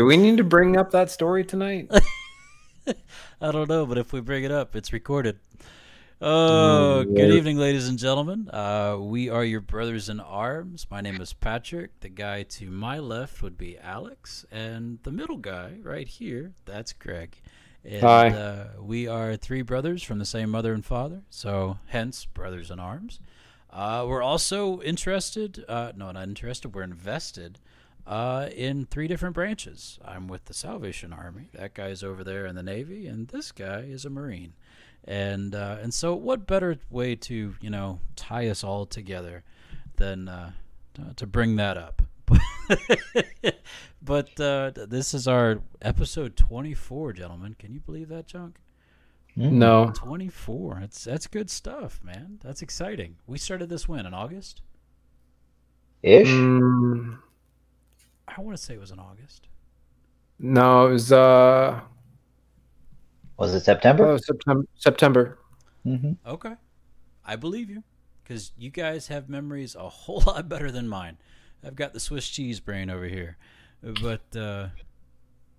Do we need to bring up that story tonight? I don't know, but if we bring it up, it's recorded. Oh, good evening, ladies and gentlemen. Uh, we are your brothers in arms. My name is Patrick. The guy to my left would be Alex, and the middle guy right here, that's Greg. And, Hi. Uh, we are three brothers from the same mother and father, so hence brothers in arms. Uh, we're also interested, uh, no, not interested, we're invested uh, in three different branches. I'm with the Salvation Army. That guy's over there in the Navy, and this guy is a Marine. And uh, and so, what better way to you know tie us all together than uh, to- to bring that up? but uh, this is our episode 24, gentlemen. Can you believe that, Junk? no. 24. That's that's good stuff, man. That's exciting. We started this when in August. Ish. Mm, I want to say it was in August. no, it was uh Was it September? oh, September. September. hmm Okay. I believe you. Because you guys have memories a whole lot better than mine. I've got the Swiss cheese brain over here. But uh,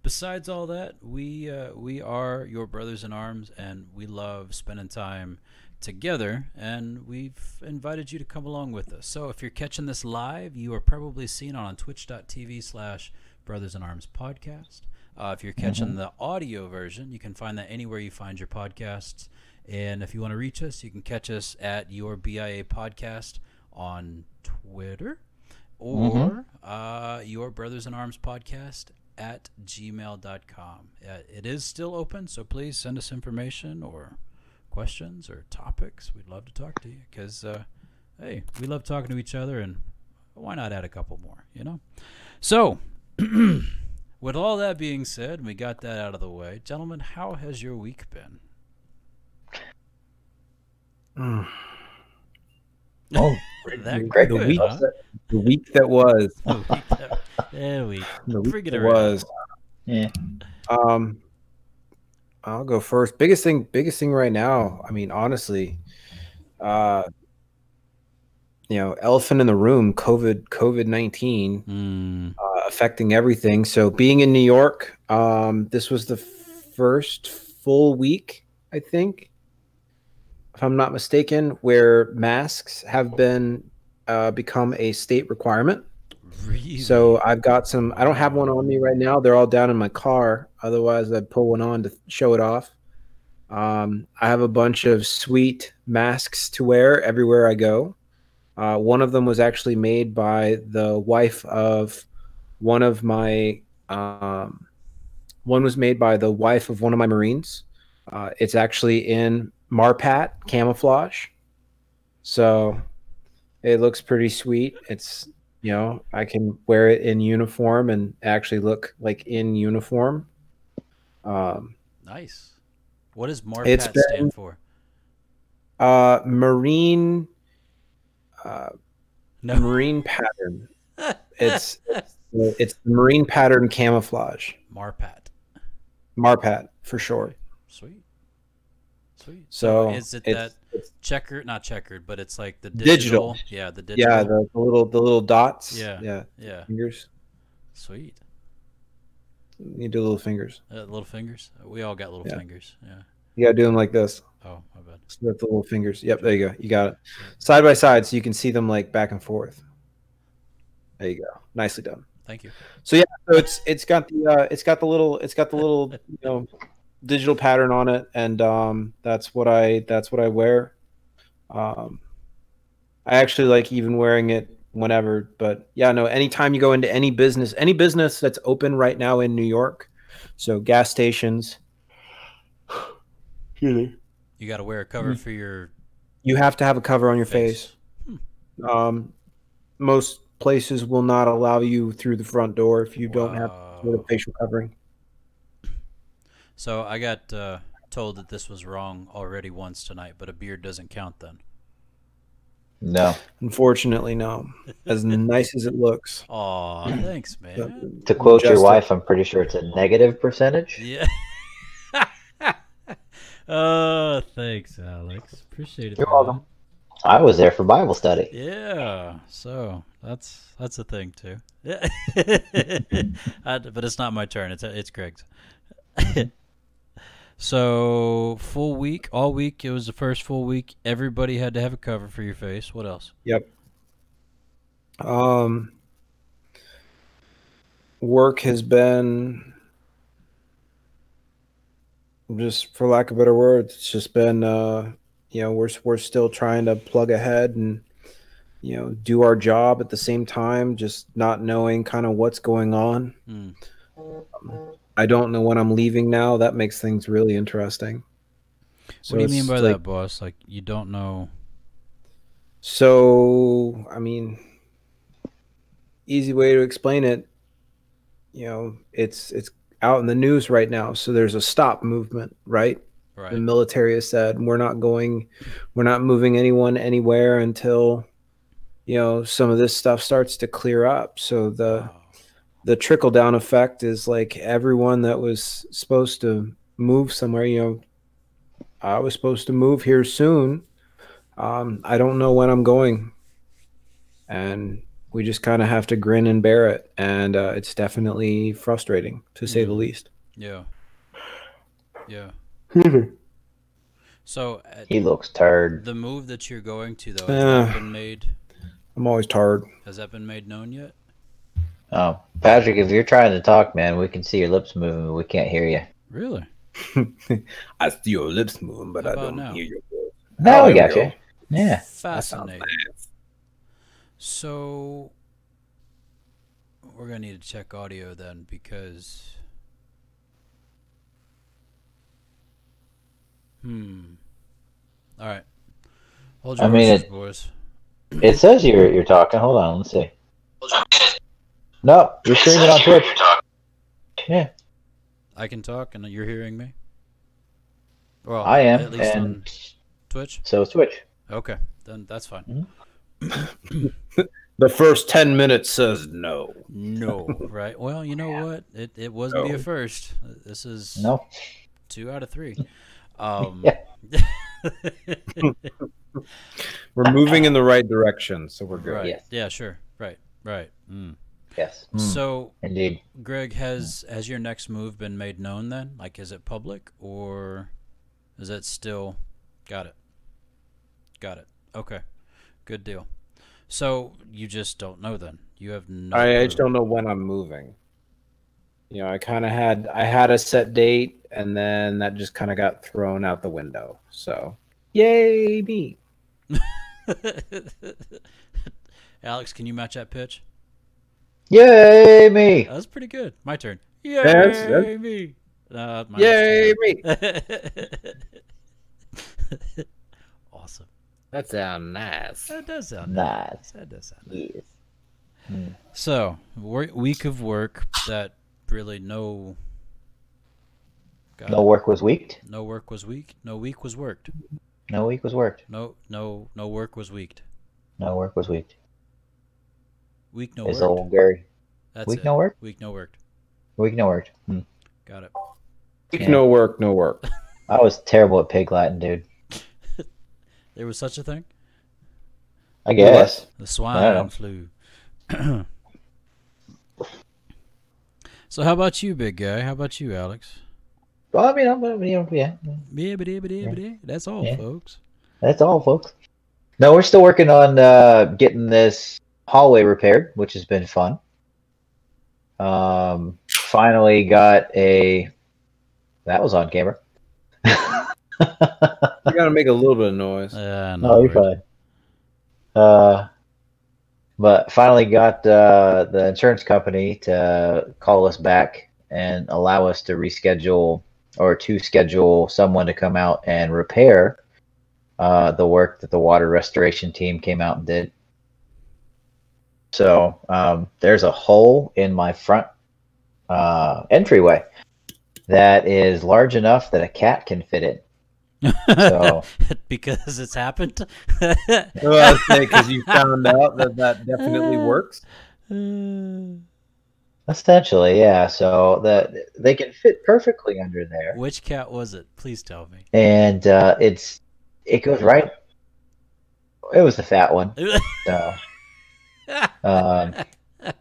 besides all that, we uh, we are your brothers in arms and we love spending time together and we've invited you to come along with us. So if you're catching this live, you are probably seeing it on twitch.tv slash brothers in arms podcast. Uh, if you're catching the audio version, you can find that anywhere you find your podcasts. And if you want to reach us, you can catch us at your BIA podcast on Twitter or uh, your Brothers in Arms podcast at gmail.com. Uh, it is still open, so please send us information or questions or topics. We'd love to talk to you because, uh, hey, we love talking to each other, and why not add a couple more, you know? So, with all that being said, we got that out of the way. Gentlemen, how has your week been? Mm. Oh, That Greg, the good, week huh? that, the week that was. The week that- yeah, week. The week Bring it that was. yeah. Um, I'll go first. Biggest thing, biggest thing right now. I mean, honestly, uh, you know, elephant in the room. COVID, COVID nineteen Mm, uh, affecting everything. So being in New York, um, this was the first full week, I think, if I'm not mistaken, where masks have been uh, become a state requirement. really? So I've got some. I don't have one on me right now. They're all down in my car. Otherwise, I'd pull one on to show it off. Um, I have a bunch of sweet masks to wear everywhere I go. Uh, one of them was actually made by the wife of one of my. Um, one was made by the wife of one of my Marines. Uh, it's actually in Marpat camouflage, so it looks pretty sweet. It's you know i can wear it in uniform and actually look like in uniform um nice. What does MARPAT been- stand for? uh marine uh No. marine pattern it's it's, it's marine pattern camouflage MARPAT. marpat for short Sweet. Sweet. so is it that checkered? Not checkered, but it's like the Digital. digital. Yeah, the digital. yeah the, the little the little dots Yeah. yeah yeah. fingers Sweet. You do little fingers Uh, little fingers. We all got little Yeah. fingers. Yeah. you gotta do them like this Oh, my bad. So with the little fingers. Yep, there you go. You got it. Side by side, so you can see them like back and forth. There you go. Nicely done. Thank you. So yeah, so it's it's got the uh, it's got the little it's got the little you know digital pattern on it, and um, that's what I that's what I wear. Um, I actually like even wearing it whenever, but yeah, no. Anytime you go into any business, any business that's open right now in New York, so gas stations. Excuse me. You got to wear a cover for your You have to have a cover on your face. face. Um, most places will not allow you through the front door if you don't have sort Wow. of facial covering. So I got uh, told that this was wrong already once tonight, but a beard doesn't count then. No. Unfortunately, no. As nice as it looks. Aw, thanks, man. To quote your wife, I'm pretty sure it's a negative percentage. Yeah. oh, thanks, Alex. Appreciate it. You're man. welcome. I was there for Bible study. Yeah, so that's that's a thing too. Yeah, I- but it's not my turn. It's it's Greg's. so full week, all week. It was the first full week. Everybody had to have a cover for your face. What else? Yep. Um, work has been just, for lack of better words, it's just been, uh, you know, we're we're still trying to plug ahead and, you know, do our job at the same time, just not knowing kind of what's going on. Hmm. I don't know when I'm leaving now. That makes things really interesting. what do you mean by like- that, boss? Like you don't know? So, I mean, easy way to explain it, you know, it's it's out in the news right now. So there's a stop movement, right? Right. The military has said we're not going, we're not moving anyone anywhere until, you know, some of this stuff starts to clear up. So the. The trickle down effect is like everyone that was supposed to move somewhere, you know, I was supposed to move here soon. Um, I don't know when I'm going. And we just kind of have to grin and bear it. And uh, it's definitely frustrating to say the least. Yeah. Yeah. So uh, He looks tired. the move that you're going to though has Uh. that been made? I'm always tired. Has that been made known yet? Oh, Patrick, if you're trying to talk, man, we can see your lips moving, but we can't hear you. Really? I see your lips moving, but I don't now? hear your voice. Now Oh, we there we got go. you. Yeah. Fascinating. So we're gonna need to check audio then because hmm. All right. Hold your I mean, horses, it- boys. It says you're you're talking. Hold on, let's see. No, you're streaming on Twitch. Yeah, I can talk and you're hearing me. Well, I am, At least on and Twitch. so is Twitch. Okay, then that's fine. The first 10 minutes says no. No, right? Well, you know what? It it wasn't be a first. This is No, two out of three. Um, Yeah. We're moving in the right direction, so we're good. right. Yes. Yeah, sure. Right. Right. Mm. Yes, hmm. So, indeed. Greg, has has your next move been made known then? Like, is it public or is it still? Got it. Got it. Okay. Good deal. So you just don't know then. You have no. I, I just don't know when I'm moving. You know, I kind of had I had a set date, and then that just kind of got thrown out the window. So, yay me! Alex, can you match that pitch? Yay me! That was pretty good. My turn. Yay that's- that's- me! Uh, mine was Yay me! awesome. That sounds nice. That does sound Nice. That does sound nice. Yes. So, week of work that really no. Got No work was weeked. no work was weak. No week was worked. No week was worked. No, no, no work was weeked. No work was weeked. Week no Is worked. old Gary. That's week it. no work? Week no worked. Week no worked. Hmm. Got it. Yeah. No work, no work. I was terrible at pig Latin, dude. There was such a thing. I guess. The know. swine flu. so, how about you, big guy? How about you, Alex? Well, I mean, I'm, you know, yeah. Yeah, but yeah, but yeah, but yeah. That's all, Yeah. folks. That's all, folks. No, we're still working on uh, getting this hallway repaired, which has been fun. Um, finally got a. That was on camera. You gotta make a little bit of noise. Uh, no, you're fine. Uh, but finally got uh, the insurance company to call us back and allow us to reschedule or to schedule someone to come out and repair uh, the work that the water restoration team came out and did. So um, there's a hole in my front uh, entryway that is large enough that a cat can fit in. So- because it's happened. Well, because you found out that that definitely works. Essentially, yeah. So that they can fit perfectly under there, Which cat was it? Please tell me. and uh, it's it goes right. it was the fat one. So, um,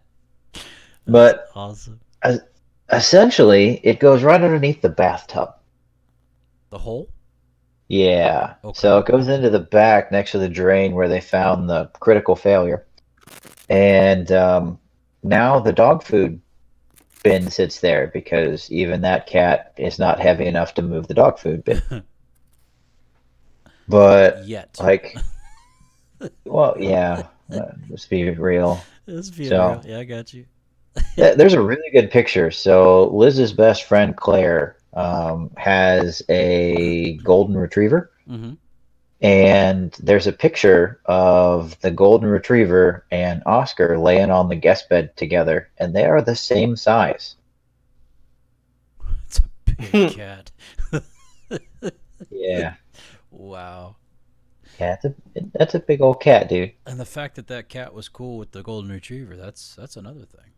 but awesome. essentially, it goes right underneath the bathtub. The hole? Yeah. Okay. So it goes into the back next to the drain where they found the critical failure. And um, now the dog food bin sits there because even that cat is not heavy enough to move the dog food bin. but, Yet. like, well, yeah, let's be real. Let's be so- real. Yeah, I got you. Th- There's a really good picture. So Liz's best friend Claire um, has a golden retriever. hmm and there's a picture of the golden retriever and Oscar laying on the guest bed together, and they are the same size. It's a big cat. Yeah, Wow. That's a that's a big old cat, dude. And the fact that that cat was cool with the golden retriever, that's that's another thing.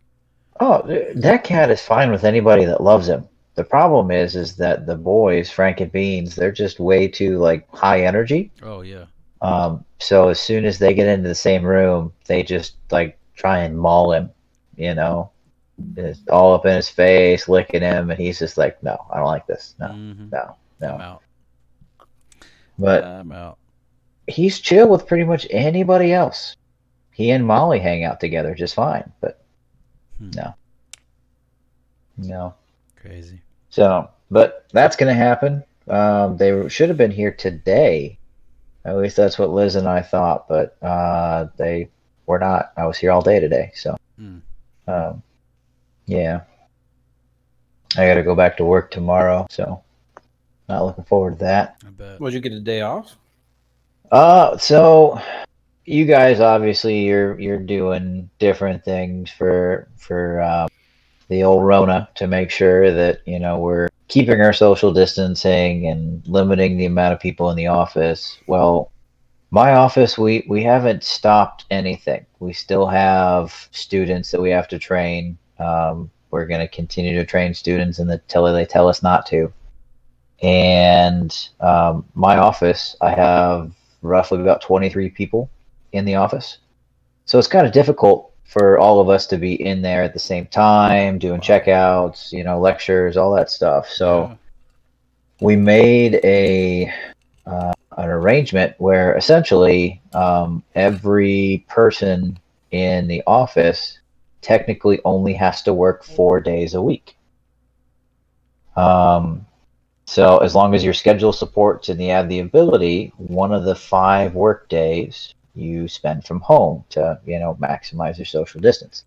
Oh, that cat is fine with anybody that loves him. The problem is, is that the boys, Frank and Beans, they're just way too like high energy. Oh yeah. Um, so as soon as they get into the same room, they just like try and maul him, you know, It's all up in his face, licking him, and he's just like, no, I don't like this. No, Mhm. no, I'm no. out. But I'm out. He's chill with pretty much anybody else. He and Molly hang out together just fine, but Hmm. no, no. Crazy. So, but that's going to happen. Um, they should have been here today. At least that's what Liz and I thought, but uh, they were not. I was here all day today, so Hmm. um, yeah. I got to go back to work tomorrow, so not looking forward to that. I bet. Would you get a day off? Uh, so you guys obviously you're you're doing different things for for um, the old Rona to make sure that you know we're keeping our social distancing and limiting the amount of people in the office. Well, my office we we haven't stopped anything. We still have students that we have to train. Um, we're going to continue to train students until they tell us not to. And um, my office, I have roughly about 23 people in the office. So it's kind of difficult for all of us to be in there at the same time, doing checkouts, you know, lectures, all that stuff. So Yeah. we made a uh, an arrangement where essentially um, every person in the office technically only has to work four days a week. Um, so as long as your schedule supports and you have the ability, one of the five work days you spend from home to you know maximize your social distance.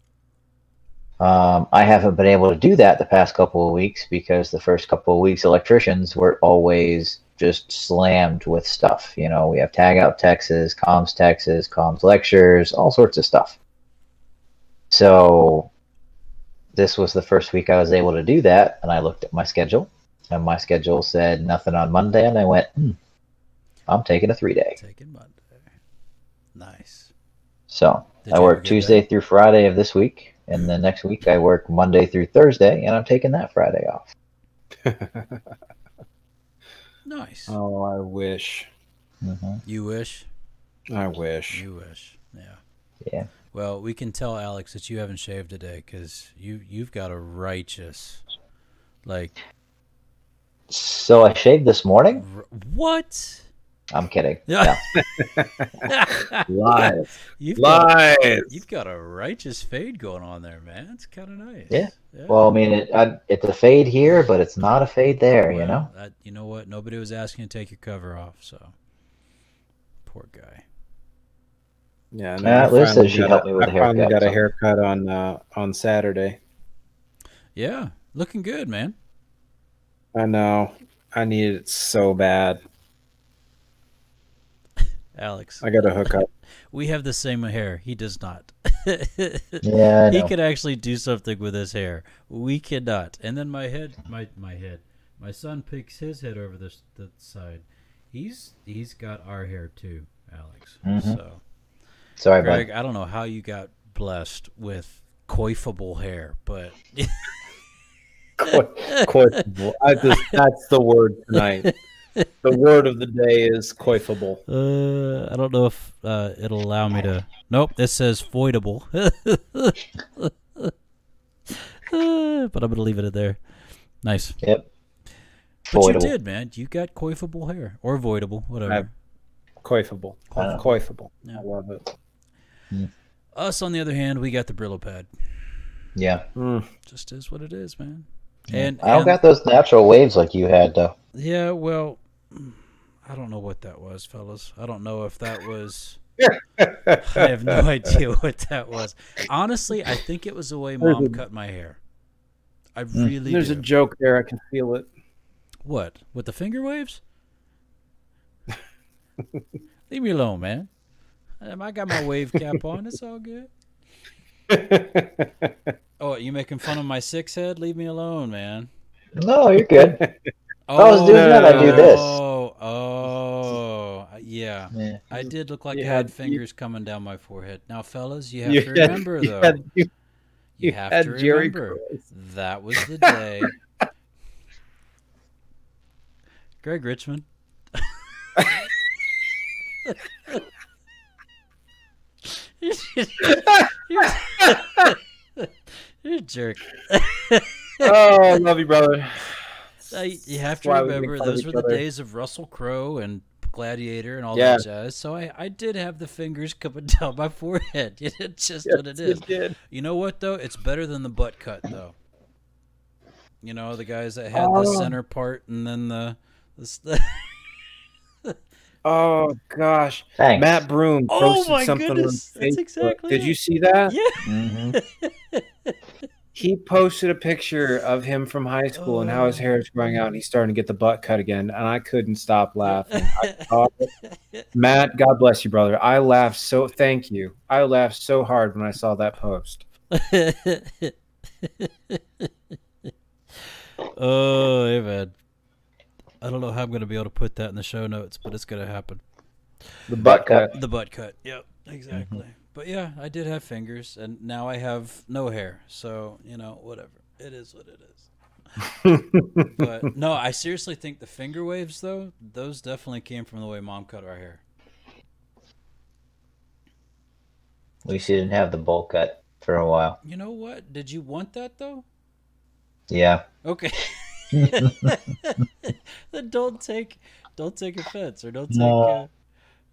Um, I haven't been able to do that the past couple of weeks because the first couple of weeks electricians were always just slammed with stuff. You know, we have tag out Texas, comms Texas, comms lectures, all sorts of stuff. So this was the first week I was able to do that, and I looked at my schedule, and my schedule said nothing on Monday, and I went, hmm, I'm taking a three day. Taking Monday. Nice. So Did I work Tuesday that? through Friday of this week, and then next week I work Monday through Thursday, and I'm taking that Friday off. Nice. oh, I wish. hmm You wish. I wish. You wish. Yeah. Yeah. Well, we can tell Alex that you haven't shaved today because you you've got a righteous, like So I shaved this morning. what? I'm kidding. Yeah. Lies. You've got, you've got a righteous fade going on there, man. It's kind of nice. Yeah. Well, I mean, it, I, it's a fade here, but it's not a fade there. you know. that, you know what? Nobody was asking to take your cover off, so poor guy. Yeah, Uh, I Liz finally said she got helped a- me with I a finally haircut, got a haircut on uh, on Saturday. Yeah, looking good, man. I know. I need it so bad. Alex, I got a hook up. we have the same hair. He does not. Yeah, I he know. could actually do something with his hair. We cannot. And then my head, my my head, my son picks his head over this the side. He's he's got our hair too, Alex. Mhm. So, Sorry, Greg, bud. I don't know how you got blessed with coifable hair, but Questionable. I just, that's the word tonight. The word of the day is coifable. Uh, I don't know if uh, it'll allow me to. Nope, this says voidable. Uh, but I'm gonna leave it at there. Nice. Yep. But you did, man. You got coifable hair or voidable, whatever. I- Coifable. Wow. Coifable. Yeah. I love it. Us, on the other hand, we got the Brillo pad. Yeah. Mm. Just is what it is, man. And, I don't and- got those natural waves like you had though. yeah, well, I don't know what that was, fellas. I don't know if that was. I have no idea what that was. Honestly, I think it was the way mom a- cut my hair. I Mm. really There's do. a joke there. I can feel it. What? With the finger waves? Leave me alone, man. Um, I got my wave cap on. It's all good. Oh, you making fun of my six head? Leave me alone, man. No, you're good. Oh, I was doing that, I do this. Oh, oh, yeah. yeah. I did look like You I had- had you- fingers coming down my forehead. Now, fellas, you have You to had- remember, you though. had- you- you you have had to Jheri remember. curls. That was the day. Greg Richmond. you're, you're a jerk. oh, I love you, brother. I, you have to we remember those were the days of Russell Crowe and Gladiator and all Yeah. that jazz. So I, I did have the fingers coming down my forehead. It's just what it Yes, is. you know what though? It's better than the butt cut though. You know the guys that had the Oh. center part and then the, the Oh gosh, Thanks. Matt Broom Oh, posted my something goodness. on That's Facebook. exactly Did it. you see that? yeah. hmm He posted a picture of him from high school and how his Oh. hair is growing out, and he's starting to get the butt cut again. And I couldn't stop laughing. I saw it. Matt, God bless you, brother. I laughed so. Thank you. I laughed so hard when I saw that post. oh, hey man. I don't know how I'm gonna be able to put that in the show notes, but it's gonna happen. The Butt uh, cut. The butt cut. Yep, exactly. Mm-hmm. But yeah, I did have fingers, and now I have no hair. So you know, whatever. It is what it is. But no, I seriously think the finger waves, though, those definitely came from the way mom cut our hair. At least you didn't have the bowl cut for a while. You know what? Did you want that though? Yeah. Okay. then don't take don't take offense or don't take No. uh,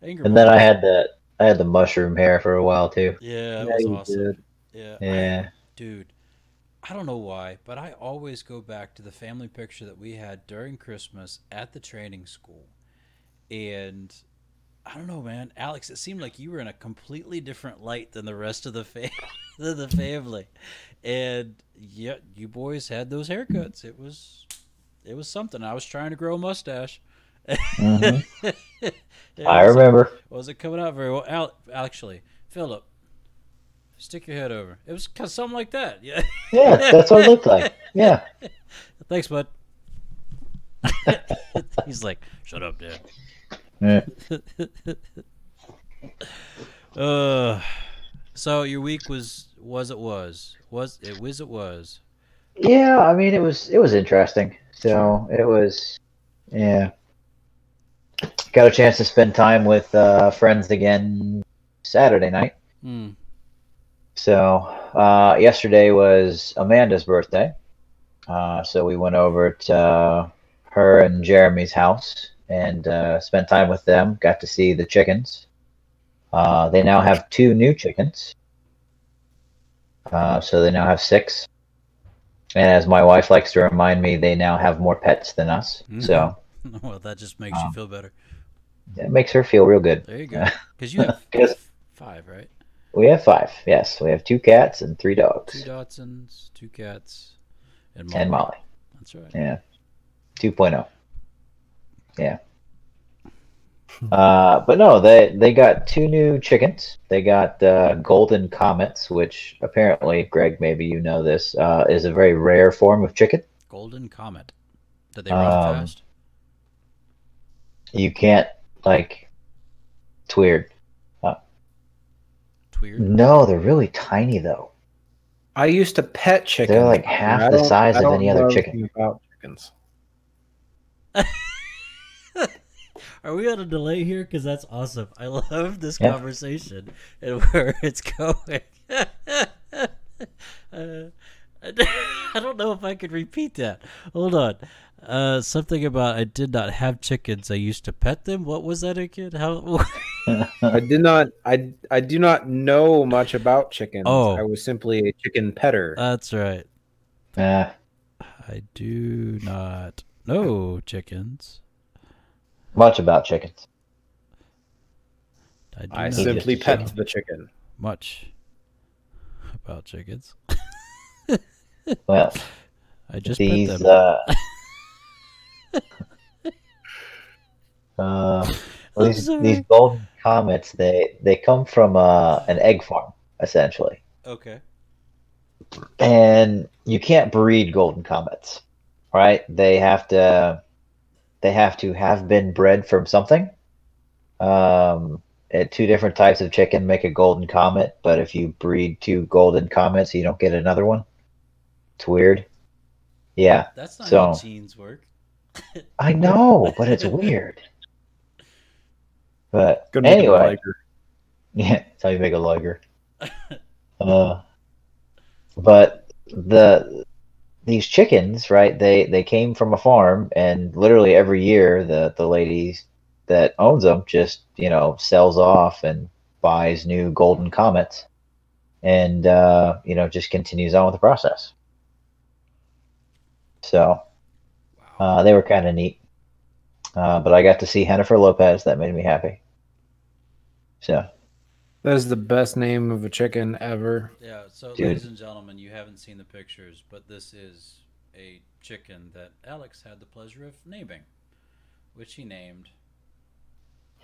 anger. And then I had the I had the mushroom hair for a while too. Yeah, that Yeah, was awesome. did. Yeah. I- dude, I don't know why, but I always go back to the family picture that we had during Christmas at the training school. And I don't know, man. Alex, it seemed like you were in a completely different light than the rest of the fa- the family. And yeah, you boys had those haircuts. It was it was something. I was trying to grow a mustache. Mhm. I remember. wasn't coming out very well. Al- actually, Philip, stick your head over. It was 'cause something like that. Yeah. Yeah, that's what it looked like. Yeah. Thanks, bud. He's like, shut up, Dad. Yeah. Uh, so your week was was it was was it was it was. Yeah, I mean it was it was interesting. So it was yeah. Got a chance to spend time with uh, friends again Saturday night. Hmm. So uh, yesterday was Amanda's birthday. Uh, so we went over to uh, her and Jeremy's house and uh, spent time with them. Got to see the chickens. Uh, they now have two new chickens. Uh, so they now have six. And as my wife likes to remind me, they now have more pets than us. So well, that just makes you Um, feel better. it makes her feel real good. There you go. Because you have five, right? We have five. Yes, we have two cats and three dogs. Two dogs. Dachshunds, two cats, and Molly. And Molly. That's right. Yeah. 2.0. Yeah. Uh, but no, they they got two new chickens. They got uh, golden comets, which apparently, Greg, maybe you know this, uh, is a very rare form of chicken. Golden Comet. Did they run Um, fast? You can't like. It's weird. It's weird. No, they're really tiny though. I used to pet chickens. They're like half the size of any other chicken. About chickens. Are we on a delay here? Because that's awesome. I love this Yeah. conversation and where it's going. uh, I don't know if I could repeat that. Hold on. Uh, something about I did not have chickens. I used to pet them. What was that again? How? I did not. I I do not know much about chickens. Oh. I was simply a chicken petter. That's right. Ah, I do not know chickens. Much about chickens. I do I not simply pet chicken. the chicken. much about chickens. Well, I just these pet them. uh, uh, well, these sorry. these golden comets they they come from uh, an egg farm essentially, Okay. and you can't breed golden comets, right? They have to they have to have been bred from something. Um, two different types of chicken make a golden comet, but if you breed two golden comets, you don't get another one. It's weird. Yeah, That's not So- how genes work. I know, but it's weird. But Gonna anyway, yeah, that's how you make a lager. uh, but the these chickens, right? They they came from a farm, and literally every year, the the ladies that owns them just you know sells off and buys new golden comets, and uh, you know just continues on with the process. So uh, they were kind of neat. Uh, but I got to see Jennifer Lopez. That made me happy. So That is the best name of a chicken ever. Yeah, so Dude. ladies and gentlemen, you haven't seen the pictures, but this is a chicken that Alex had the pleasure of naming, which he named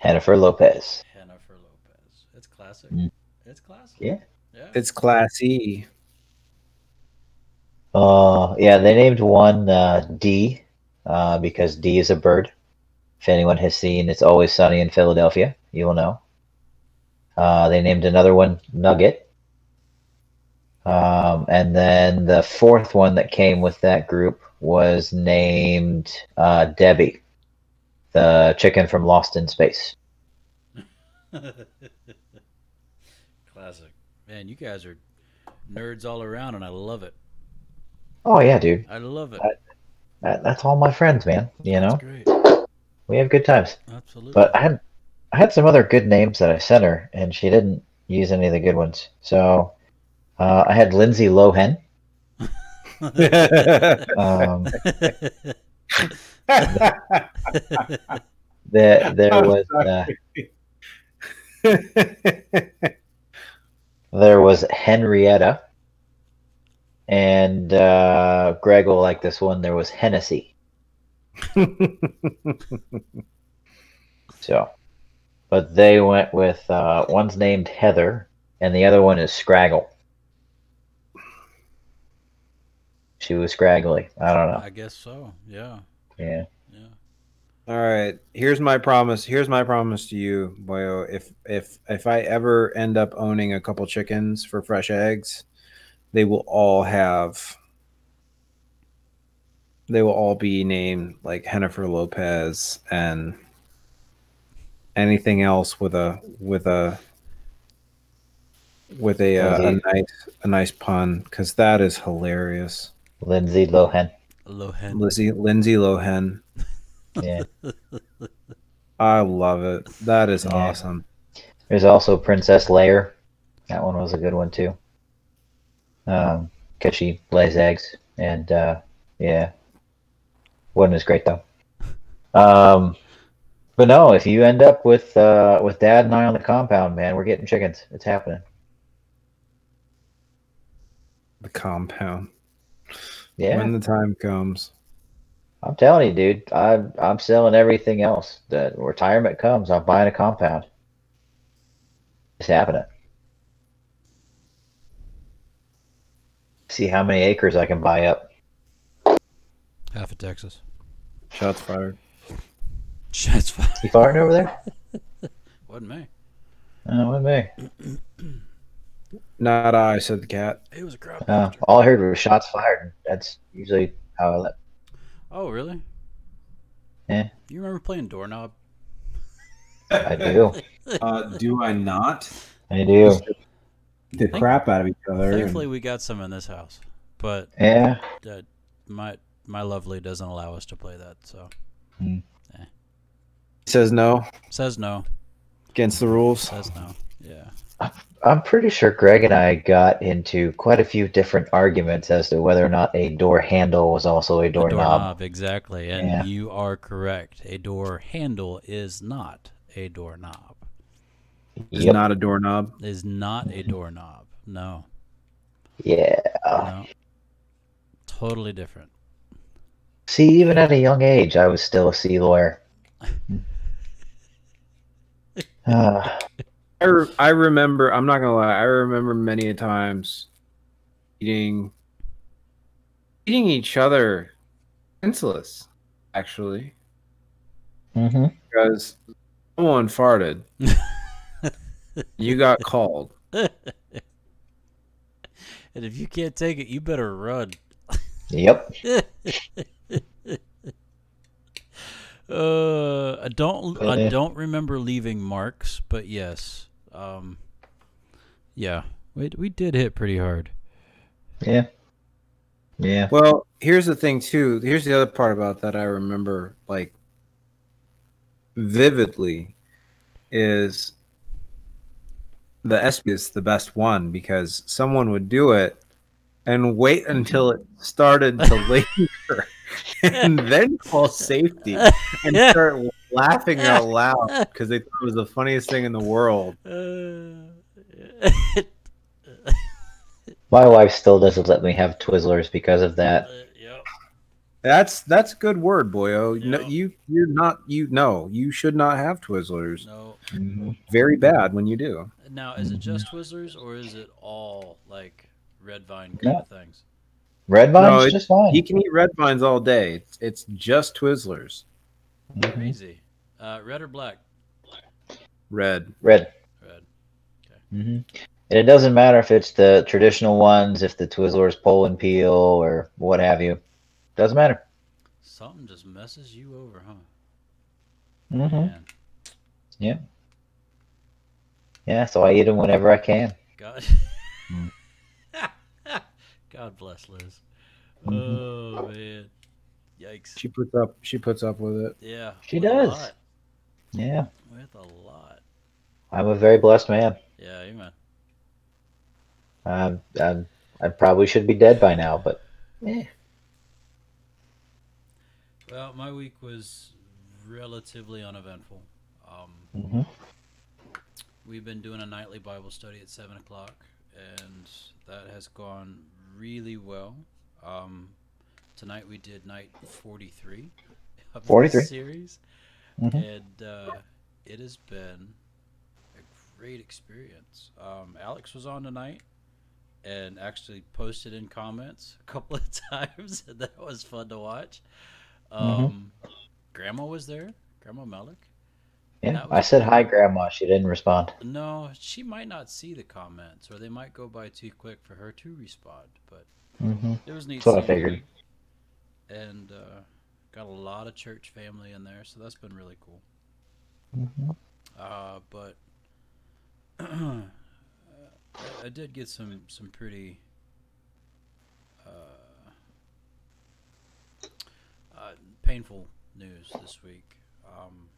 Jennifer Lopez. Jennifer Lopez. It's classic. Mm. It's classic. Yeah. Yeah. It's classy. Uh, yeah, they named one uh, D uh, because D is a bird. If anyone has seen It's Always Sunny in Philadelphia, you will know. Uh, they named another one Nugget. Um, and then the fourth one that came with that group was named uh, Debbie, the chicken from Lost in Space. classic. Man, you guys are nerds all around, and I love it. Oh, yeah, dude. I love it. That, that's all my friends, man. You know, That's great. we have good times. Absolutely. But I had I had some other good names that I sent her, and she didn't use any of the good ones. So uh, I had Lindsay Lohan. Um, there, there was uh, there was Henrietta, and uh, Greg will like this one. There was Hennessy. So, but they went with uh, one's named Heather, and the other one is Scraggle. She was scraggly. I don't know. I guess so. Yeah. Yeah. Yeah. All right. Here's my promise. Here's my promise to you, boyo. If if if I ever end up owning a couple chickens for fresh eggs, they will all have they will all be named like Jennifer Lopez and anything else with a with a with a uh, a nice a nice pun because that is hilarious. Lindsay Lohan. Lohan. Lizzie Lindsay Lohan. Yeah. I love it. That is Yeah. awesome. There's also Princess Leia. That one was a good one too. Um, cause she lays eggs, and uh, yeah, wasn't as great though. Um, but no, if you end up with uh, with Dad and I on the compound, man, we're getting chickens. It's happening. The compound. Yeah, When the time comes. I'm telling you, dude. I'm I'm selling everything else. That retirement comes, I'm buying a compound. It's happening. See how many acres I can buy up. Half of Texas. Shots fired. Shots fired. You farting over there? Wasn't me. Wasn't me. Not I, said the cat. It was a crowd. Uh, all I heard was shots fired. That's usually how I let. Oh, really? Yeah. You remember playing doorknob? I do. Uh, do I not? I do. The crap out of each other. and- Thankfully, we got some in this house, but Yeah. uh, my my lovely doesn't allow us to play that. So says no says no. against the rules. Says no. Yeah. I'm pretty sure Greg and I got into quite a few different arguments as to whether or not a door handle was also a A doorknob. doorknob, exactly. And Yeah. you are correct. A door handle is not a doorknob. Is Yep. not a doorknob. Is not a doorknob. No. Yeah. No. Totally different. See, even at a young age, I was still a sea lawyer. I, re- I remember. I'm not gonna lie. I remember many a times eating eating each other senseless. Actually, Mm-hmm. because someone farted, you got called. And if you can't take it, you better run. Yep. Uh, I don't. I don't remember leaving marks, but yes. Um, yeah, we we did hit pretty hard. Yeah. Yeah. Well, here's the thing too. Here's the other part about that I remember like vividly is the SP is the best one because someone would do it and wait until it started to linger and then call safety and start laughing out loud because they thought it was the funniest thing in the world. Uh, My wife still doesn't let me have Twizzlers because of that. yep. That's that's a good word, boyo. No, you you're not you no, you should not have Twizzlers. No. Mhm. Very bad when you do. Now, is it Mm-hmm. just Twizzlers or is it all like Red Vine kind No. of things? Red No, vine's it- just fine. He can eat red vines all day. It's, it's just Twizzlers. Mhm. Crazy. Uh, red or black? Red. Red. Red. Okay. hmm And it doesn't matter if it's the traditional ones, if the Twizzlers pull and peel or what have you. Doesn't matter. Something just messes you over, huh? hmm Man, Yeah, so I eat them whenever I can. God. Mm. God bless Liz. Mhm. Oh man, yikes. She puts up she puts up with it. Yeah, She does. Yeah, with a lot. I'm a very blessed man. Yeah, amen. Um, I'm, I probably should be dead by now, but eh. Well, my week was relatively uneventful. Um, Mhm. we've been doing a nightly Bible study at seven o'clock, and that has gone really well. Um, tonight we did night forty-three of the 43. series, Mhm. and uh, it has been a great experience. Um, Alex was on tonight. And actually posted in comments a couple of times, and that was fun to watch. Mhm. Um, Grandma was there, Grandma Malik. Yeah. I said hi, Grandma. She didn't respond. No, she might not see the comments, or they might go by too quick for her to respond. But hmm it was neat. That's what I figured. And uh, got a lot of church family in there, so that's been really cool. hmm Uh, but I, I did get some some pretty uh, uh, painful news this week. Um,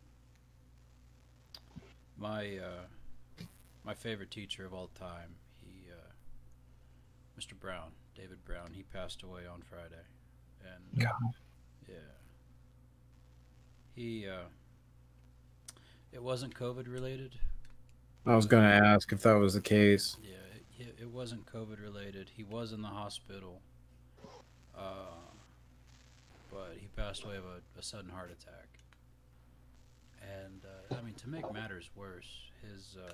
my uh, my favorite teacher of all time, he uh, Mr. Brown, David Brown, he passed away on Friday, and God. yeah, he uh, it wasn't COVID related. I was gonna ask if that was the case. Yeah, it, it- it wasn't COVID related. He was in the hospital, uh, but he passed away of a, a sudden heart attack. And uh, I mean, to make matters worse, his uh,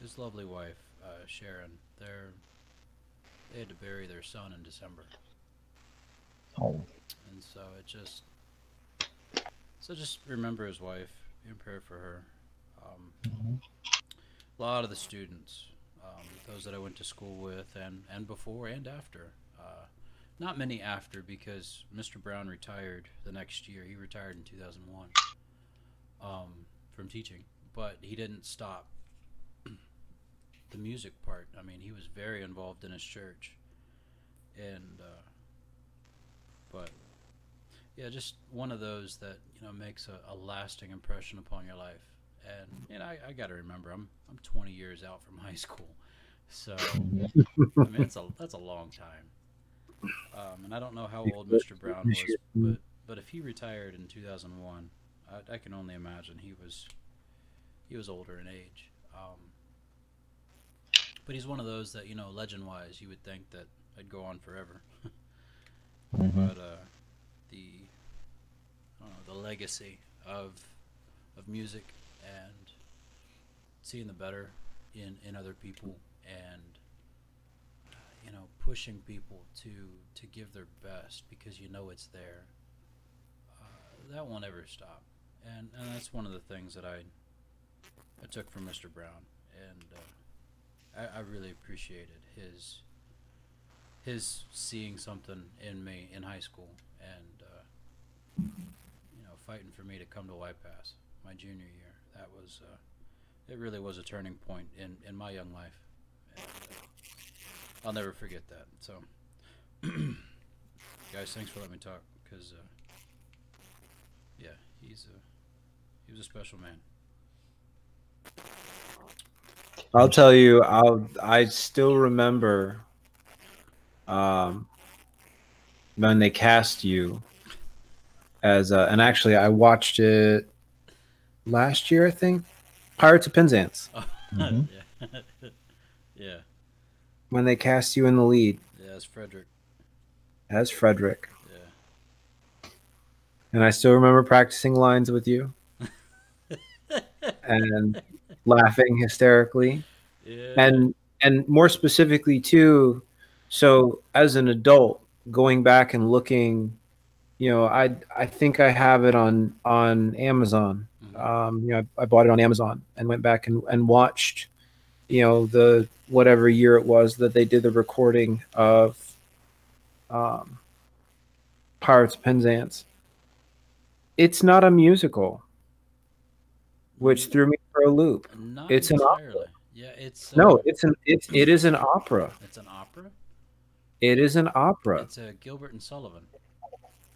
his lovely wife uh, Sharon, they're they had to bury their son in December, Oh, and so it just so just remember his wife, be in prayer for her. Um, Mhm. a lot of the students, um, those that I went to school with, and and before and after. Uh, not many after because Mr. Brown retired the next year. He retired in 2001. um, from teaching, but he didn't stop the music part. I mean, he was very involved in his church, and uh, but yeah, just one of those that you know makes a, a lasting impression upon your life. And you know, I, I got to remember, I'm I'm 20 years out from high school, so I mean, it's a that's a long time. Um, and I don't know how old Mr. Brown was, but but if he retired in 2001, I, I can only imagine he was he was older in age. Um, but he's one of those that you know, legend-wise, you would think that I'd go on forever. Mhm. But uh, the I don't know, the legacy of of music and seeing the better in in other people and you know pushing people to to give their best because you know it's there uh, that won't ever stop. And and that's one of the things that I I took from Mr. Brown. And uh, I, I really appreciated his his seeing something in me in high school and uh, you know fighting for me to come to YPAS my junior year. That was uh, it really was a turning point in in my young life. And, uh, I'll never forget that so guys thanks for letting me talk because uh, yeah he's a he was a special man I'll tell you, I'll I still remember um when they cast you as uh, and actually I watched it last year, I think. Pirates of Penzance. Mhm. yeah yeah When they cast you in the lead yeah it's Frederick as Frederick. yeah And I still remember practicing lines with you and laughing hysterically. yeah and and more specifically too so as an adult going back and looking you know i i think i have it on on amazon Mhm. um you know I, I bought it on amazon and went back and, and watched you know the whatever year it was that they did the recording of um pirates of penzance it's not a musical which threw me for a loop Not It's an opera. Yeah, it's uh, no it's an it's it is an opera it's an opera. It is an opera. It's a Gilbert and Sullivan.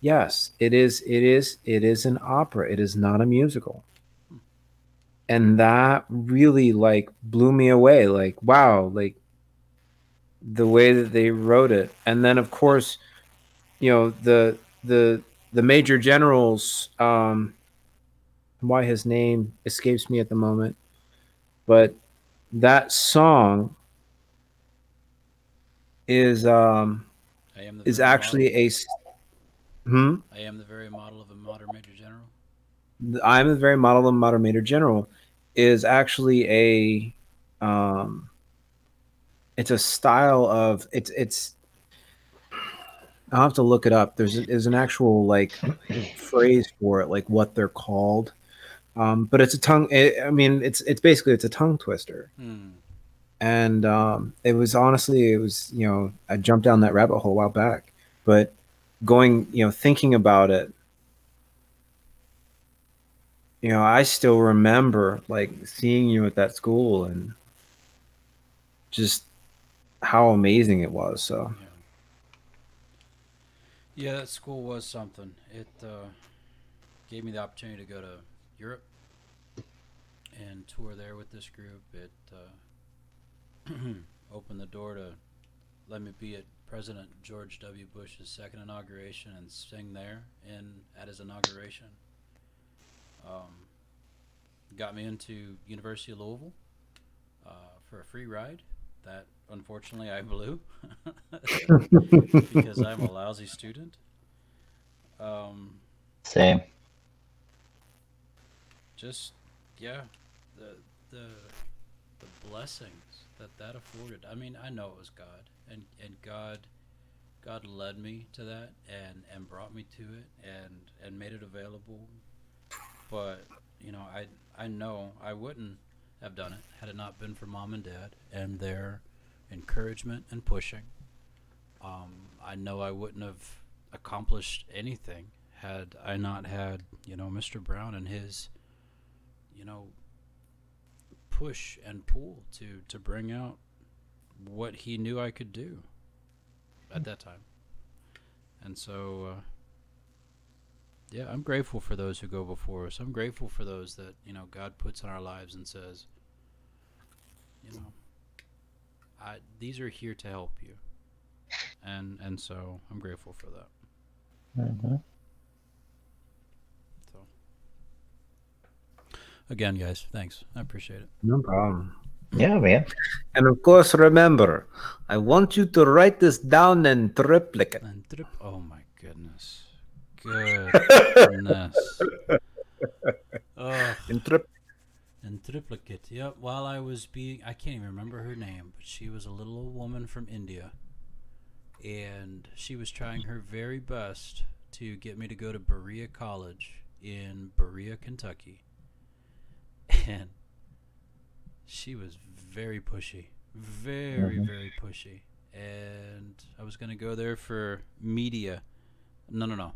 Yes, it is. It is. It is an opera. It is not a musical. And that really like blew me away. Like, wow, like the way that they wrote it. And then of course, you know, the the the major generals, um why his name escapes me at the moment, but that song is um I am the is actually a hmm I am the very model of a modern major general. I'm the very model of a modern major general is actually a um it's a style of it's it's I'll have to look it up. There's there's an actual like phrase for it, like what they're called. Um, but it's a tongue. It, I mean, it's it's basically it's a tongue twister. Hmm. and um, it was honestly it was you know i jumped down that rabbit hole a while back but going you know thinking about it you know i still remember like seeing you at that school and just how amazing it was so Yeah. Yeah, that school was something. It uh, gave me the opportunity to go to Europe and tour there with this group. It uh, opened the door to let me be at President George W. Bush's second inauguration and sing there in at his inauguration. Um, got me into University of Louisville uh, for a free ride. That unfortunately I blew because I'm a lousy student. Um, Same. just yeah, the the the blessings that that afforded. I mean, I know it was God, and and God, God led me to that and and brought me to it and and made it available. But you know, I I know I wouldn't have done it had it not been for mom and dad and their encouragement and pushing. Um, I know I wouldn't have accomplished anything had I not had you know Mr. Brown and his you know, push and pull to to bring out what he knew I could do at that time. And so, uh, yeah, I'm grateful for those who go before us. I'm grateful for those that you know God puts in our lives and says, you know, I, these are here to help you, and and so I'm grateful for that. Mhm. So, again, guys, thanks. I appreciate it. No problem. Yeah, man. And of course, remember, I want you to write this down in triplicate. And trip. Oh my goodness. Goodness. Ugh. In triplicate. Yep. While I was being, I can't even remember her name, but she was a little old woman from India, and she was trying her very best to get me to go to Berea College in Berea, Kentucky, and she was very pushy, very Mhm. very pushy, and I was gonna go there for media. No, no, no.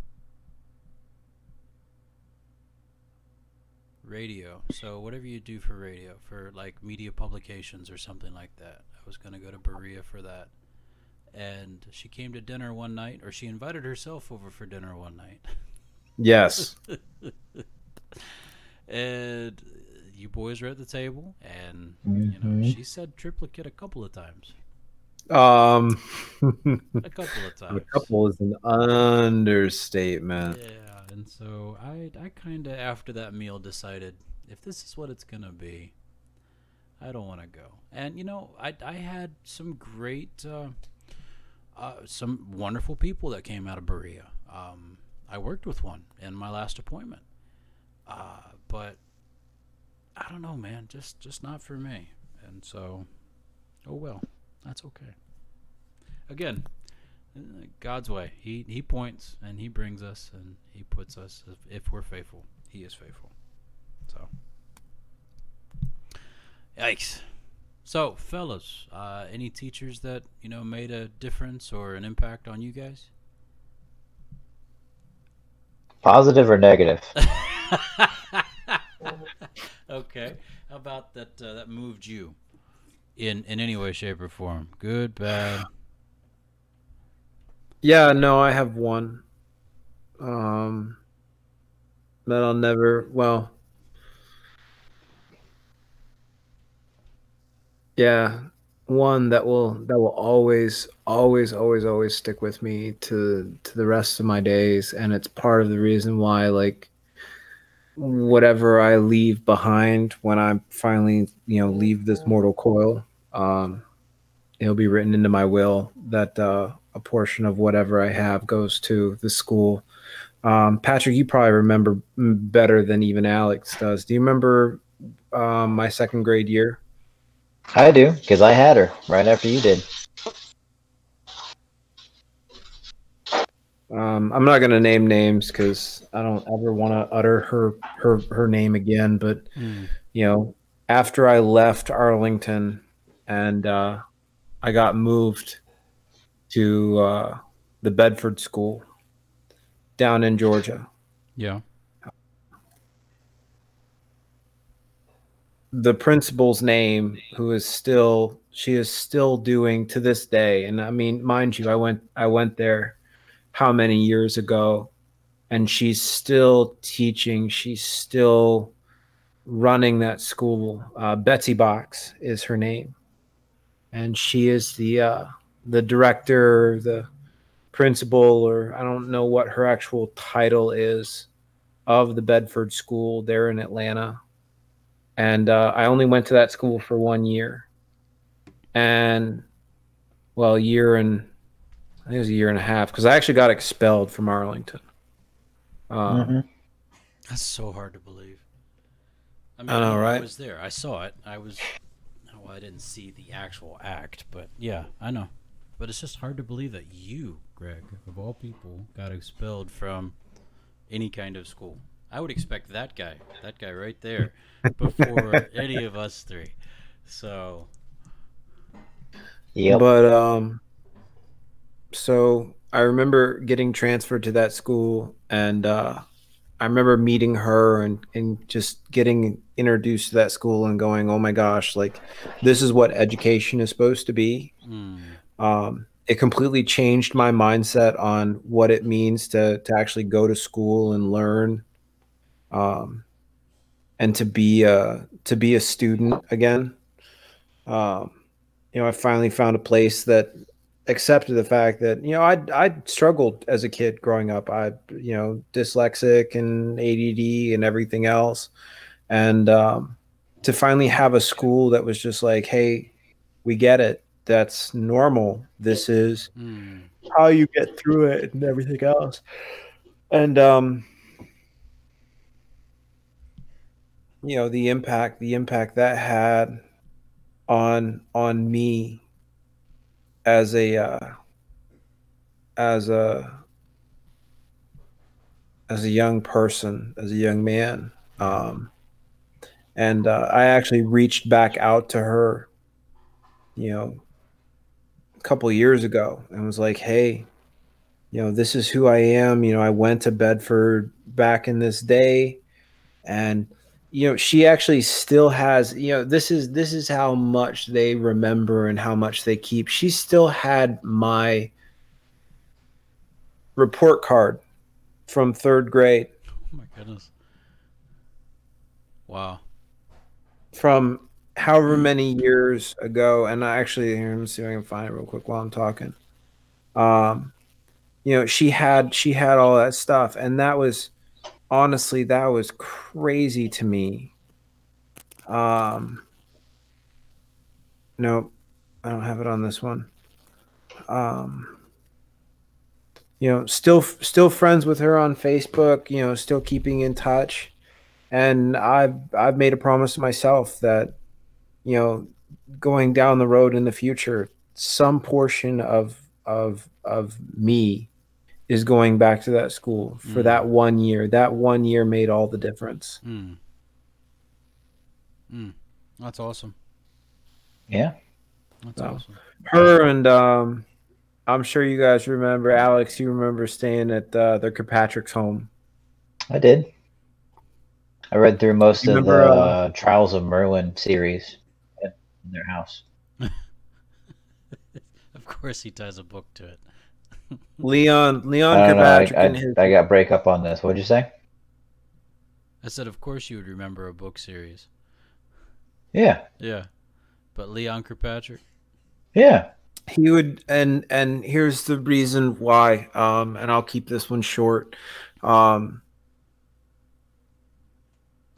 Radio. So whatever you do for radio, for like media publications or something like that. I was gonna go to Berea for that. And she came to dinner one night, or she invited herself over for dinner one night. Yes. and you boys were at the table, and you know Mhm. she said triplicate a couple of times. Um, A couple of times. a couple is an understatement. Yeah, and so I I kind of after that meal decided if this is what it's gonna be, I don't want to go. And you know, I I had some great, uh, uh, some wonderful people that came out of Berea. Um, I worked with one in my last appointment, uh, but I don't know, man, just just not for me. And so, oh well, that's okay. Again, God's way. He he points and he brings us and he puts us if, if we're faithful. He is faithful. So Yikes. So, fellas, uh, any teachers that, you know, made a difference or an impact on you guys? Positive or negative? okay. How about that uh, that moved you in in any way shape or form? Good, bad. Yeah, no, I have one. Um, that I'll never. Well, yeah, one that will that will always, always, always, always stick with me to to the rest of my days, and it's part of the reason why, like, whatever I leave behind when I finally, you know, leave this mortal coil, um, it'll be written into my will that uh, a portion of whatever I have goes to the school. Um, Patrick, you probably remember better than even Alex does. Do you remember um, my second grade year? I do, because I had her right after you did. Um, I'm not going to name names because I don't ever want to utter her her her name again. But you know, after I left Arlington and uh, I got moved to uh, the Bedford School down in Georgia. Yeah. the principal's name who is still she is still doing to this day. And i mean mind you i went i went there how many years ago? And she's still teaching. She's still running that school. Uh, betsy box is her name. And she is the uh, the director the principal or i don't know what her actual title is of the bedford school there in atlanta and uh, I only went to that school for one year, and well, a year and I think it was a year and a half because I actually got expelled from Arlington. Um, Mhm. That's so hard to believe. I mean, I know, I right? was there. I saw it. I was. Well, I didn't see the actual act, but yeah, I know. But it's just hard to believe that you, Greg, of all people, got expelled from any kind of school. I would expect that guy, that guy right there, before any of us three. So, Yeah. But um, so I remember getting transferred to that school, and uh, I remember meeting her and and just getting introduced to that school and going, oh my gosh, like this is what education is supposed to be. Mm. Um, it completely changed my mindset on what it means to to actually go to school and learn, um, and to be a to be a student again. Um, you know, I finally found a place that accepted the fact that you know I I struggled as a kid growing up. I you know dyslexic and ADD and everything else, and um, to finally have a school that was just like, hey, we get it. That's normal. This is Mm. how you get through it and everything else. And um, you know the impact the impact that had on on me as a uh, as a as a young person as a young man um, and uh, I actually reached back out to her you know a couple years ago and was like hey you know this is who I am you know I went to Bedford back in this day and you know she actually still has you know this is this is how much they remember and how much they keep she still had my report card from third grade Oh my goodness. Wow. from however many years ago and i actually here, let me see if i can find it real quick while i'm talking. Um you know she had she had all that stuff and that was honestly that was crazy to me. Um no i don't have it on this one. Um you know still still friends with her on facebook you know still keeping in touch. And i've i've made a promise to myself that you know going down the road in the future some portion of of of me is going back to that school for Mm. that one year that one year made all the difference Mm. Mm. That's awesome. Yeah. That's Wow. awesome. her and um i'm sure you guys remember alex you remember staying at uh, the kirkpatrick's home I did. I read through most You of remember, the uh, uh, Trials of Merlin series in their house. Of course, he ties a book to it. leon leon I don't know. I, kirkpatrick his I, I got break up on this. What'd you say? I said, of course you would remember a book series. Yeah. Yeah, but Leon Kirkpatrick. Yeah. he would and and here's the reason why um and i'll keep this one short um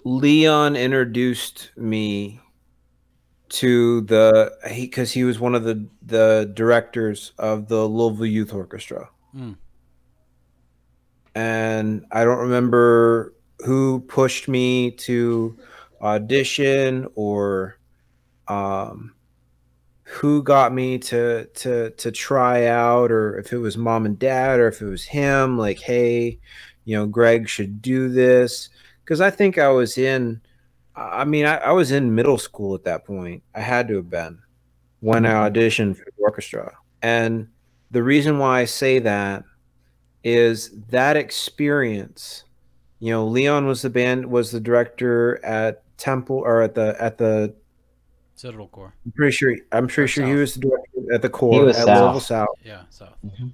leon introduced me to the he because he was one of the the directors of the louisville youth orchestra Mm. and i don't remember who pushed me to audition or um who got me to to to try out or if it was mom and dad or if it was him like hey you know greg should do this because i think i was in i mean I, I was in middle school at that point i had to have been when i mm-hmm. auditioned for the orchestra and the reason why i say that is that experience you know leon was the band was the director at temple or at the at the Citadel Corps. I'm pretty sure. I'm pretty Or sure he was the director at the corps was at South. Louisville South. Yeah, South. Mm-hmm.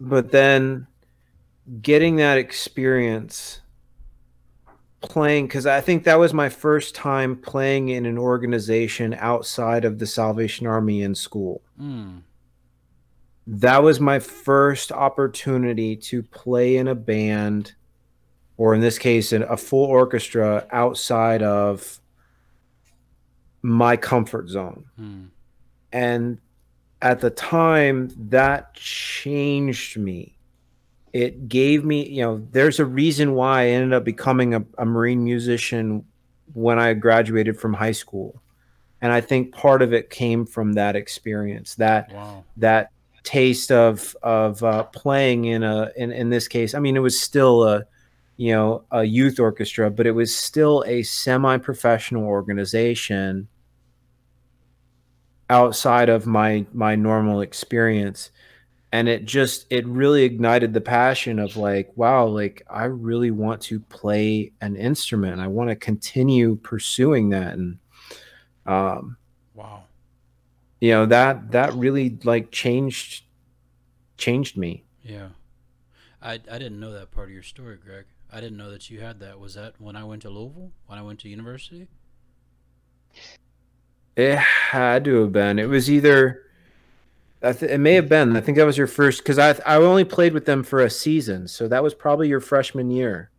But then getting that experience playing, because I think that was my first time playing in an organization outside of the Salvation Army in school. Mm. That was my first opportunity to play in a band, or in this case, in a full orchestra outside of my comfort zone. Mm. and at the time that changed me it gave me you know there's a reason why i ended up becoming a, a marine musician when i graduated from high school and i think part of it came from that experience that Wow. that taste of of uh, playing in a in, in this case i mean it was still a you know a youth orchestra but it was still a semi-professional organization outside of my my normal experience and it just it really ignited the passion of like wow like i really want to play an instrument i want to continue pursuing that and um Wow. you know that that really like changed changed me Yeah. I, I didn't know that part of your story, Greg. I didn't know that you had that. Was that when I went to Louisville? When I went to university? it had to have been it was either th- it may have been i think that was your first because i i only played with them for a season so that was probably your freshman year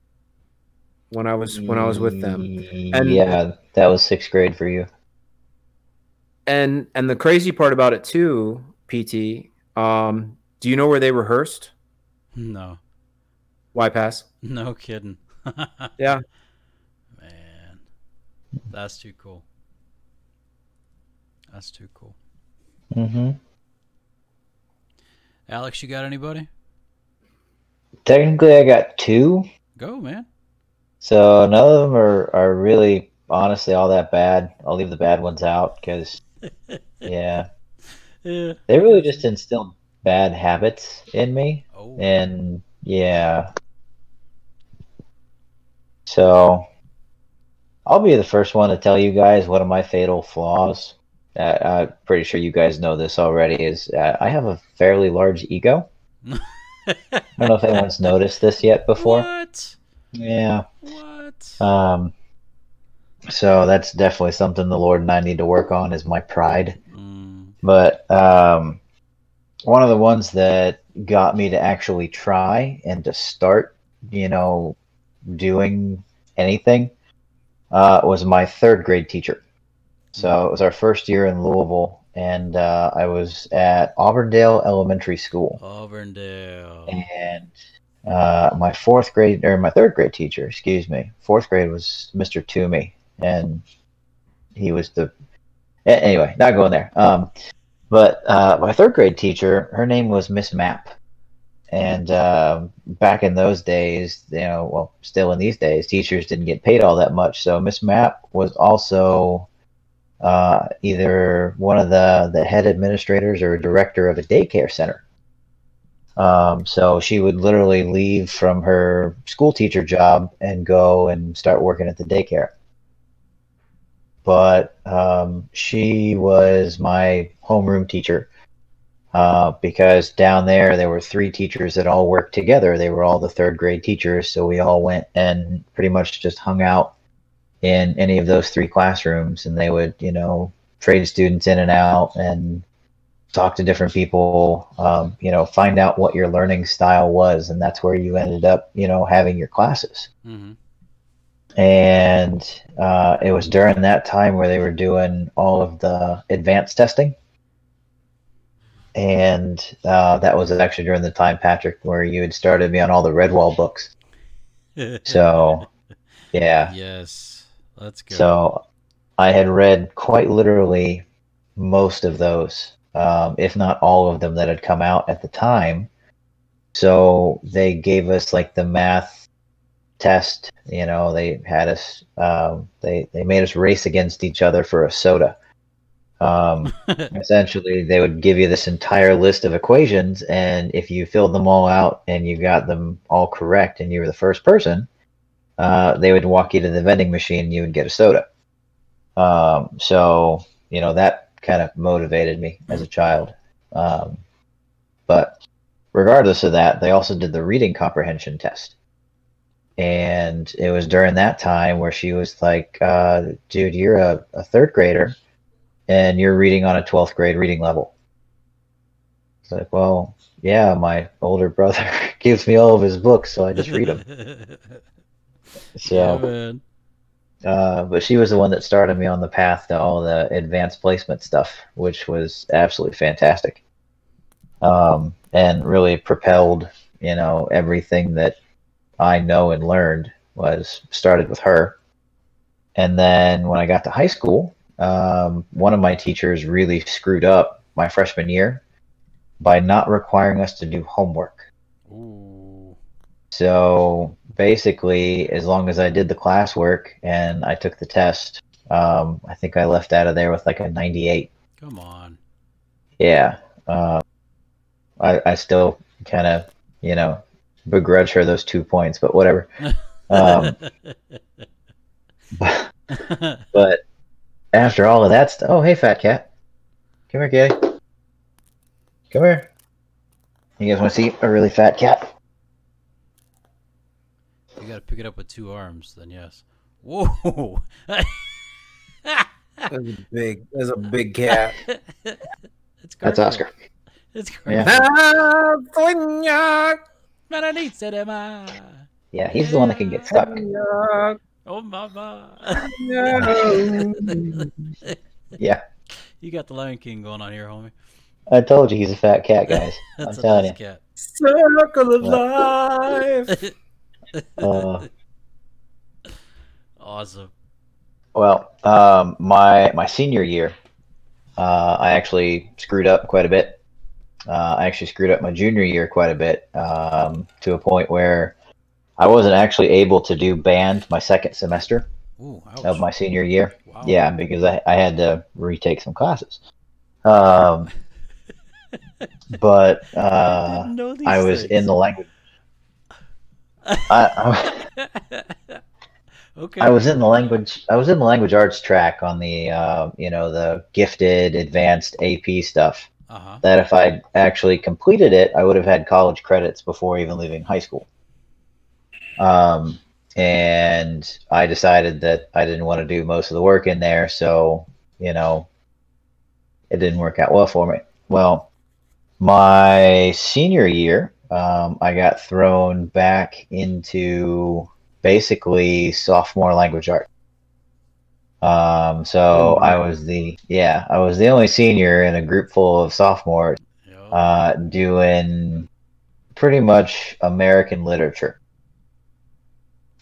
when i was when i was with them And- yeah, that was sixth grade for you. and and the crazy part about it too pt um do you know where they rehearsed No. YPAS No kidding. Yeah. Man. That's too cool. That's too cool. hmm Alex, you got anybody? Technically, I got two, Go, man. so none of them are, are really honestly all that bad. I'll leave the bad ones out because, yeah, Yeah. they really just instilled bad habits in me. Oh. And yeah. So I'll be the first one to tell you guys one of my fatal flaws. Uh, I'm pretty sure you guys know this already. Is uh, I have a fairly large ego. I don't know if anyone's noticed this yet before. What? Yeah. What? Um. So that's definitely something the Lord and I need to work on is my pride. Mm, But um, one of the ones that got me to actually try and to start, you know, doing anything uh, was my third grade teacher. So it was our first year in Louisville, and uh, I was at Auburndale Elementary School. Auburndale. And uh, my fourth grade, or my third grade teacher, excuse me, fourth grade was Mr. Toomey, and he was the. Anyway, not going there. Um, but uh, my third grade teacher, her name was Miss Map, and um back in those days, you know, well, still in these days, teachers didn't get paid all that much. So Miss Map was also uh, either one of the the head administrators or director of a daycare center. Um, so she would literally leave from her school teacher job and go and start working at the daycare. But um, she was my homeroom teacher uh, because down there there were three teachers that all worked together. They were all the third grade teachers, so we all went and pretty much just hung out in any of those three classrooms, and they would, you know, trade students in and out and talk to different people, um, you know, find out what your learning style was, and that's where you ended up, you know, having your classes. hmm And uh, it was during that time where they were doing all of the advanced testing, and uh, that was actually during the time, Patrick, where you had started me on all the Redwall books. So, yeah. yes. Let's go. So I had read quite literally most of those, um, if not all of them that had come out at the time. So they gave us like the math test. You know, they had us. Um, they they made us race against each other for a soda. Um, essentially, they would give you this entire list of equations, and if you filled them all out and you got them all correct, and you were the first person, uh, they would walk you to the vending machine and you would get a soda. Um, so, you know, that kind of motivated me as a child. Um, but regardless of that, they also did the reading comprehension test. And it was during that time where she was like, uh, dude, you're a, a third grader and you're reading on a 12th grade reading level. It's like, well, yeah, my older brother gives me all of his books, so I just read them. So, yeah, uh, but she was the one that started me on the path to all the advanced placement stuff, which was absolutely fantastic. Um, and really propelled, you know, everything that I know and learned was started with her. And then when I got to high school, um, one of my teachers really screwed up my freshman year by not requiring us to do homework. Ooh. So basically, as long as I did the classwork and I took the test, um, I think I left out of there with like a 98. Come on. Yeah. Uh, I, I still kind of, you know, begrudge her those two points, but whatever. Um, but, but after all of that stuff, oh, hey, fat cat. Come here, kitty. Come here. You guys want to see a really fat cat? You gotta pick it up with two arms, then yes. Whoa! That's a big. That's a big cat. it's That's Garfield. Oscar. It's Yeah. Garfield. Ah, Sonia, Maranitza de ma. Yeah, he's the one that can get stuck. Oh mama. Sonia. Yeah, you got the Lion King going on here, homie. I told you he's a fat cat, guys. That's I'm a telling nice you. cat. Circle of life. Uh, awesome. well, um, my my senior year, uh, I actually screwed up quite a bit. Uh, I actually screwed up my junior year quite a bit um, to a point where I wasn't actually able to do band my second semester Ooh, of my senior year. wow. Yeah, because I, I had to retake some classes. Um, but uh, these I was in the language. I, I, okay. I was in the language. I was in the language arts track on the uh, you know the gifted advanced AP stuff. Uh huh. That if I actually completed it, I would have had college credits before even leaving high school. Um, and I decided that I didn't want to do most of the work in there, so you know, it didn't work out well for me. Well, my senior year, um, I got thrown back into basically sophomore language art. Um, so Oh. I was the yeah, I was the only senior in a group full of sophomores uh, doing pretty much American literature.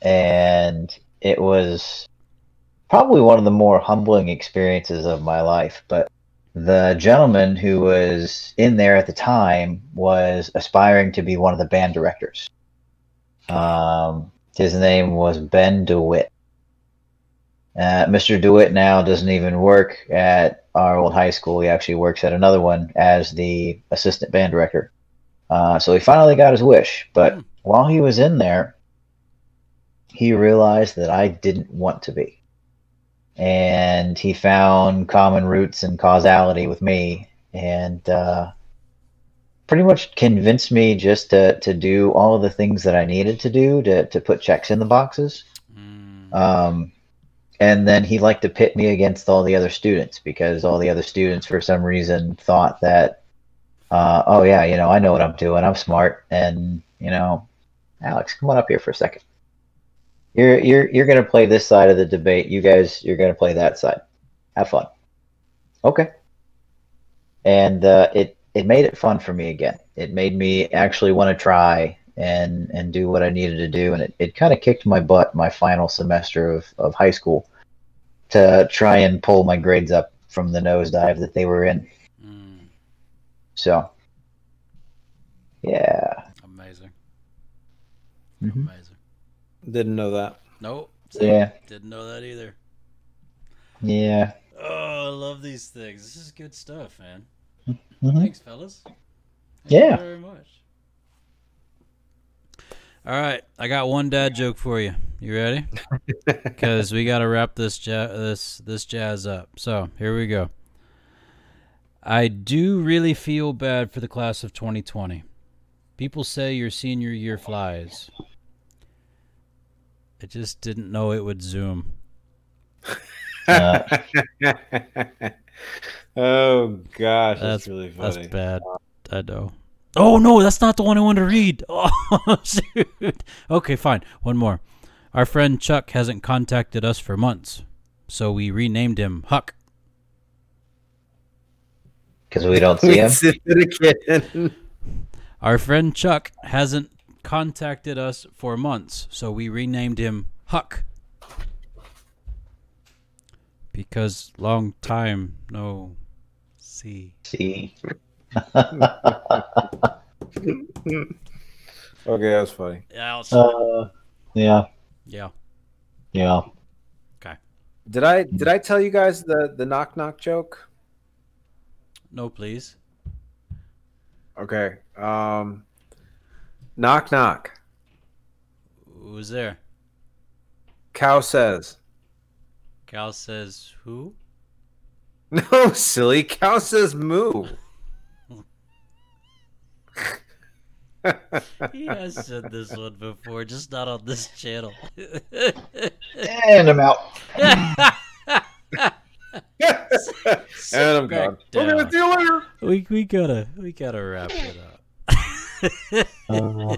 And it was probably one of the more humbling experiences of my life. But the gentleman who was in there at the time was aspiring to be one of the band directors. Um, his name was Ben DeWitt. Uh, Mr. DeWitt now doesn't even work at our old high school. He actually works at another one as the assistant band director. Uh, so he finally got his wish. But Hmm. while he was in there, he realized that I didn't want to be. And he found common roots and causality with me and uh, pretty much convinced me just to, to do all of the things that I needed to do to, to put checks in the boxes. Mm. Um, and then he liked to pit me against all the other students because all the other students, for some reason, thought that, uh, oh yeah, you know, I know what I'm doing. I'm smart, and you know, Alex, come on up here for a second. You're you're you're gonna play this side of the debate. You guys, you're gonna play that side. Have fun. Okay. And uh, it it made it fun for me again. It made me actually want to try and and do what I needed to do, and it, it kind of kicked my butt my final semester of, of high school to try and pull my grades up from the nosedive that they were in. Mm. So, yeah, Amazing. Mhm. Amazing. Didn't know that. Nope. See, yeah, Didn't know that either. yeah. Oh, I love these things. This is good stuff, man. Mhm. Thanks, fellas. Yeah. Thank Yeah. You very much. All right, I got one dad joke for you. You ready? Because we got to wrap this ja- this this jazz up. So here we go. I do really feel bad for the class of 2020. People say your senior year flies. I just didn't know it would zoom. Uh, oh gosh, that's, That's- really funny. That's bad. I know. Oh no, that's not the one I wanted to read. Oh shoot. Okay, fine. One more. Our friend Chuck hasn't contacted us for months, so we renamed him Huck. because we don't see him. Said it again. Our friend Chuck hasn't contacted us for months, so we renamed him Huck. Because long time no see. See, Okay, that's funny. Yeah, uh, yeah, yeah. yeah. Okay. Did I did I tell you guys the the knock knock joke? No, please. Okay. Um, knock knock. Who's there? Cow says. Cow says who? No, silly. Cow says moo. He has said this one before, just not on this channel. And I'm out. and I'm back gone. down. Okay, see you later. we we gotta we gotta wrap it up. Uh,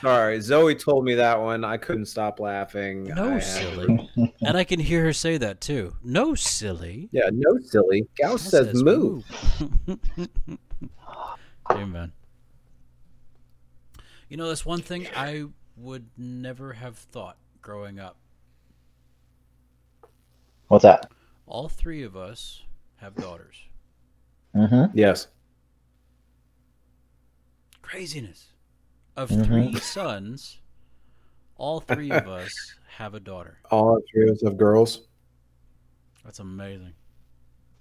Sorry, Zoe told me that one. I couldn't stop laughing. no, I had- silly. and I can hear her say that too. No, silly. Yeah, no, silly. Cow Cal says, move. moo. Amen. You know, that's one thing I would never have thought growing up. What's that? All three of us have daughters. Mm-hmm. Yes. Craziness. Of Mhm. three sons, all three of us have a daughter. All three of us have girls. That's amazing.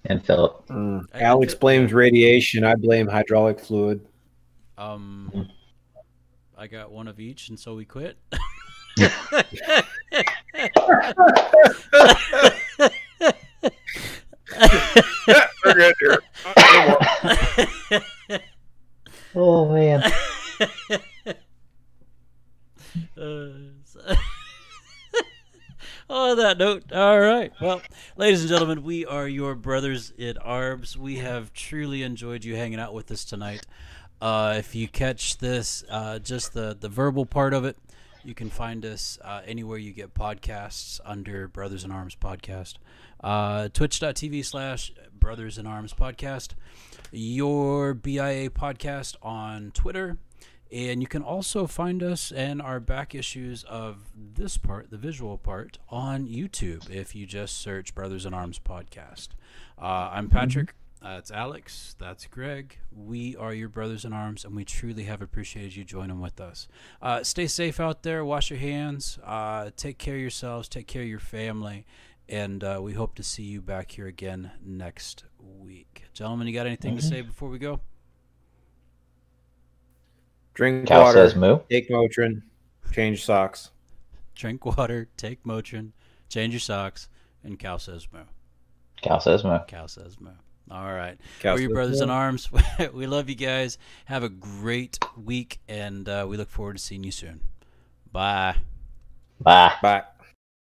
And Philip. Mm. I- Alex blames radiation. I blame hydraulic fluid. Um, I got one of each, and so we quit. Oh man. Uh, On that note, all right. Well, ladies and gentlemen, we are your brothers in arms. We have truly enjoyed you hanging out with us tonight. Uh, if you catch this, uh, just the the verbal part of it, you can find us uh, anywhere you get podcasts under Brothers in Arms podcast. Uh, Twitch.tv slash Brothers in Arms podcast. Your BIA podcast on Twitter. And you can also find us and our back issues of this part, the visual part, on YouTube if you just search Brothers in Arms podcast. Uh, I'm Patrick. That's Alex. That's Greg. We are your brothers in arms, and we truly have appreciated you joining with us. Uh, stay safe out there. Wash your hands. Uh, take care of yourselves. Take care of your family. And uh, we hope to see you back here again next week. Gentlemen, you got anything to say before we go? Drink Cal water. says moo. Take Motrin. Change socks. Drink water, take Motrin, change your socks, and Cal says moo. Cal says moo. Cal says moo. All right. Cal We're your brothers in arms. we love you guys. Have a great week, and uh, we look forward to seeing you soon. Bye. Bye. Bye.